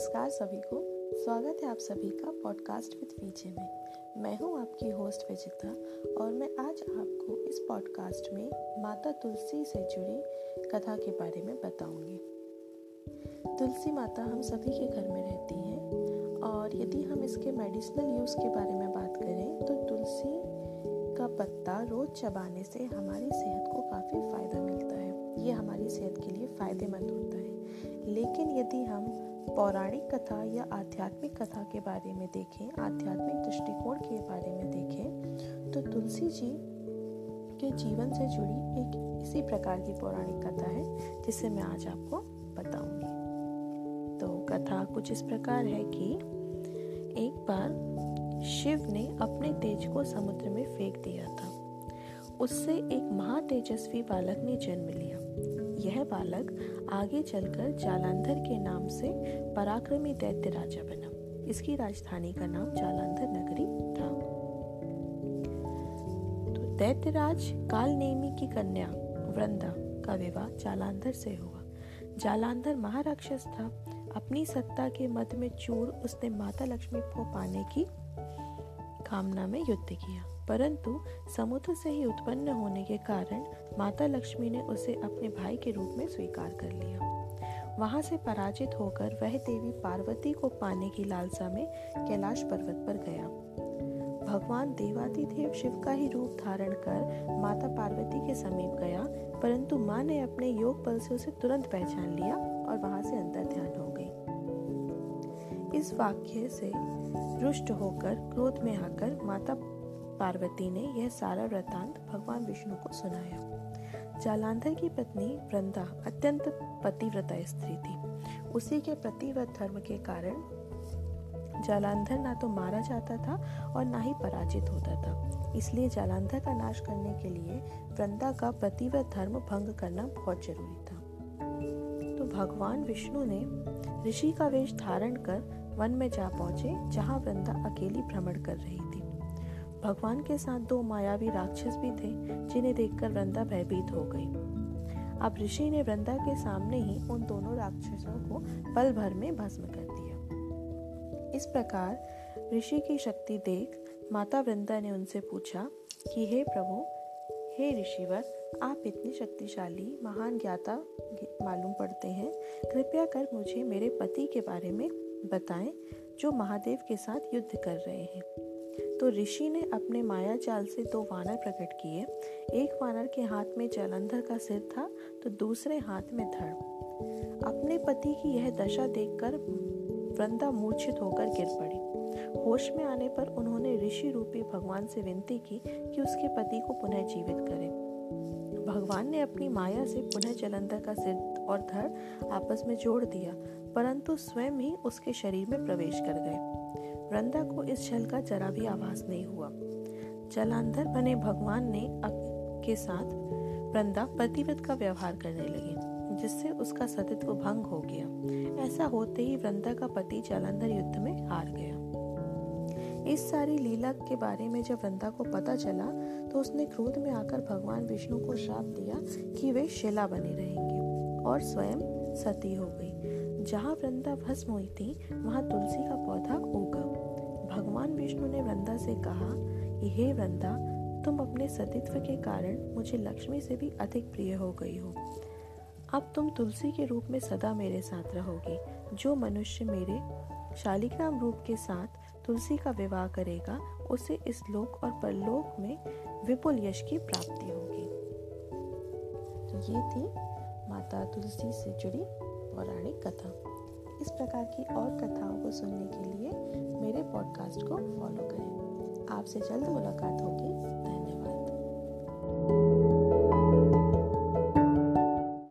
नमस्कार सभी को। स्वागत है आप सभी का पॉडकास्ट विद विजय में। मैं हूँ आपकी होस्ट विजिता और मैं आज आपको इस पॉडकास्ट में माता तुलसी से जुड़ी कथा के बारे में बताऊँगी। तुलसी माता हम सभी के घर में रहती हैं और यदि हम इसके मेडिसिनल यूज़ के बारे में बात करें तो तुलसी का पत्ता रोज चबाने से हमारी सेहत को काफ़ी फ़ायदा मिलता है। ये हमारी सेहत के लिए फ़ायदेमंद होता है। लेकिन यदि हम पौराणिक कथा या आध्यात्मिक कथा के बारे में देखें, आध्यात्मिक दृष्टिकोण के बारे में देखें तो तुलसी जी के जीवन से जुड़ी एक इसी प्रकार की पौराणिक कथा है, जिसे मैं आज आपको बताऊँगी। तो कथा कुछ इस प्रकार है कि एक बार शिव ने अपने तेज को समुद्र में फेंक दिया था। उससे एक महातेजस्वी बालक ने जन्म लिया। यह बालक आगे चलकर जालंधर के नाम से पराक्रमी दैत्य राजा बना। इसकी राजधानी का नाम जालंधर नगरी था। तो दैत्यराज काल नेमी की कन्या वृंदा का विवाह जालंधर से हुआ। जालंधर महाराक्षस था। अपनी सत्ता के मध्य में चूर उसने माता लक्ष्मी को पाने की कामना में युद्ध किया। परंतु समुद्र से ही उत्पन्न होने के कारण माता लक्ष्मी ने उसे अपने भाई के रूप में स्वीकार कर लिया। वहाँ से पराजित होकर वह देवी पार्वती को पाने की लालसा में कैलाश पर्वत पर गया। भगवान देवादिदेव शिव का ही रूप धारण कर माता पार्वती के समीप गया, परंतु माँ ने अपने योग बल से उसे तुरंत पहचान लिया और वहाँ से अंतर ध्यान हो गई। इस वाक्य से रुष्ट होकर क्रोध में आकर माता पार्वती ने यह सारा वृतांत भगवान विष्णु को सुनाया। जालांधर की पत्नी वृंदा अत्यंत पतिव्रता स्त्री थी। उसी के प्रतिव्रत धर्म के कारण जालांधर ना तो मारा जाता था और ना ही पराजित होता था। इसलिए जालांधर का नाश करने के लिए वृंदा का प्रतिव्रत धर्म भंग करना बहुत ज़रूरी था। तो भगवान विष्णु ने ऋषि का वेश धारण कर वन में जा पहुँचे, जहाँ वृंदा अकेली भ्रमण कर रही थी। भगवान के साथ दो मायावी राक्षस भी थे, जिन्हें देखकर वृंदा भयभीत हो गई। अब ऋषि ने वृंदा के सामने ही उन दोनों राक्षसों को पल भर में भस्म कर दिया। इस प्रकार ऋषि की शक्ति देख माता वृंदा ने उनसे पूछा कि, हे प्रभु, हे ऋषिवर, आप इतनी शक्तिशाली, महान ज्ञाता मालूम पड़ते हैं। कृपया कर मुझे मेरे पति के बारे में बताएँ, जो महादेव के साथ युद्ध कर रहे हैं। तो ऋषि ने अपने माया जाल से दो वानर प्रकट किए। एक वानर के हाथ में जलंधर का सिर था तो दूसरे हाथ में धड़। अपने पति की यह दशा देखकर वृंदा मूर्छित होकर गिर पड़ी। होश में आने पर उन्होंने ऋषि रूपी भगवान से विनती की कि उसके पति को पुनः जीवित करें। भगवान ने अपनी माया से पुनः जलंधर का सिर और धड़ आपस में जोड़ दिया, परंतु स्वयं ही उसके शरीर में प्रवेश कर गए। वृंदा को इस छल का जरा भी आभास नहीं हुआ। जलांधर बने भगवान ने के साथ वृंदा पतिव्रत का व्यवहार करने लगे, जिससे उसका सतित्व भंग हो गया। ऐसा होते ही वृंदा का पति जलंधर युद्ध में हार गया। इस सारी लीला के बारे में जब वृंदा को पता चला तो उसने क्रोध में आकर भगवान विष्णु को श्राप दिया कि वे शिला बने रहेंगे और स्वयं सती हो गई। जहाँ वृंदा भस्म हुई थी, वहाँ तुलसी का पौधा उगा। भगवान विष्णु ने वृंदा से कहा, कि हे वृंदा, तुम अपने सतीत्व के कारण मुझे लक्ष्मी से भी अधिक प्रिय हो गई हो। अब तुम तुलसी के रूप में सदा मेरे साथ रहोगी। जो मनुष्य मेरे शालिग्राम रूप के साथ तुलसी का विवाह करेगा, उसे इस लोक और परलोक में विपुल यश की प्राप्ति होगी। ये थी माता तुलसी से जुड़ी पौराणिक कथा। इस प्रकार की और कथाओं को सुनने के लिए मेरे पॉडकास्ट को फॉलो करें। आपसे जल्द मुलाकात होगी।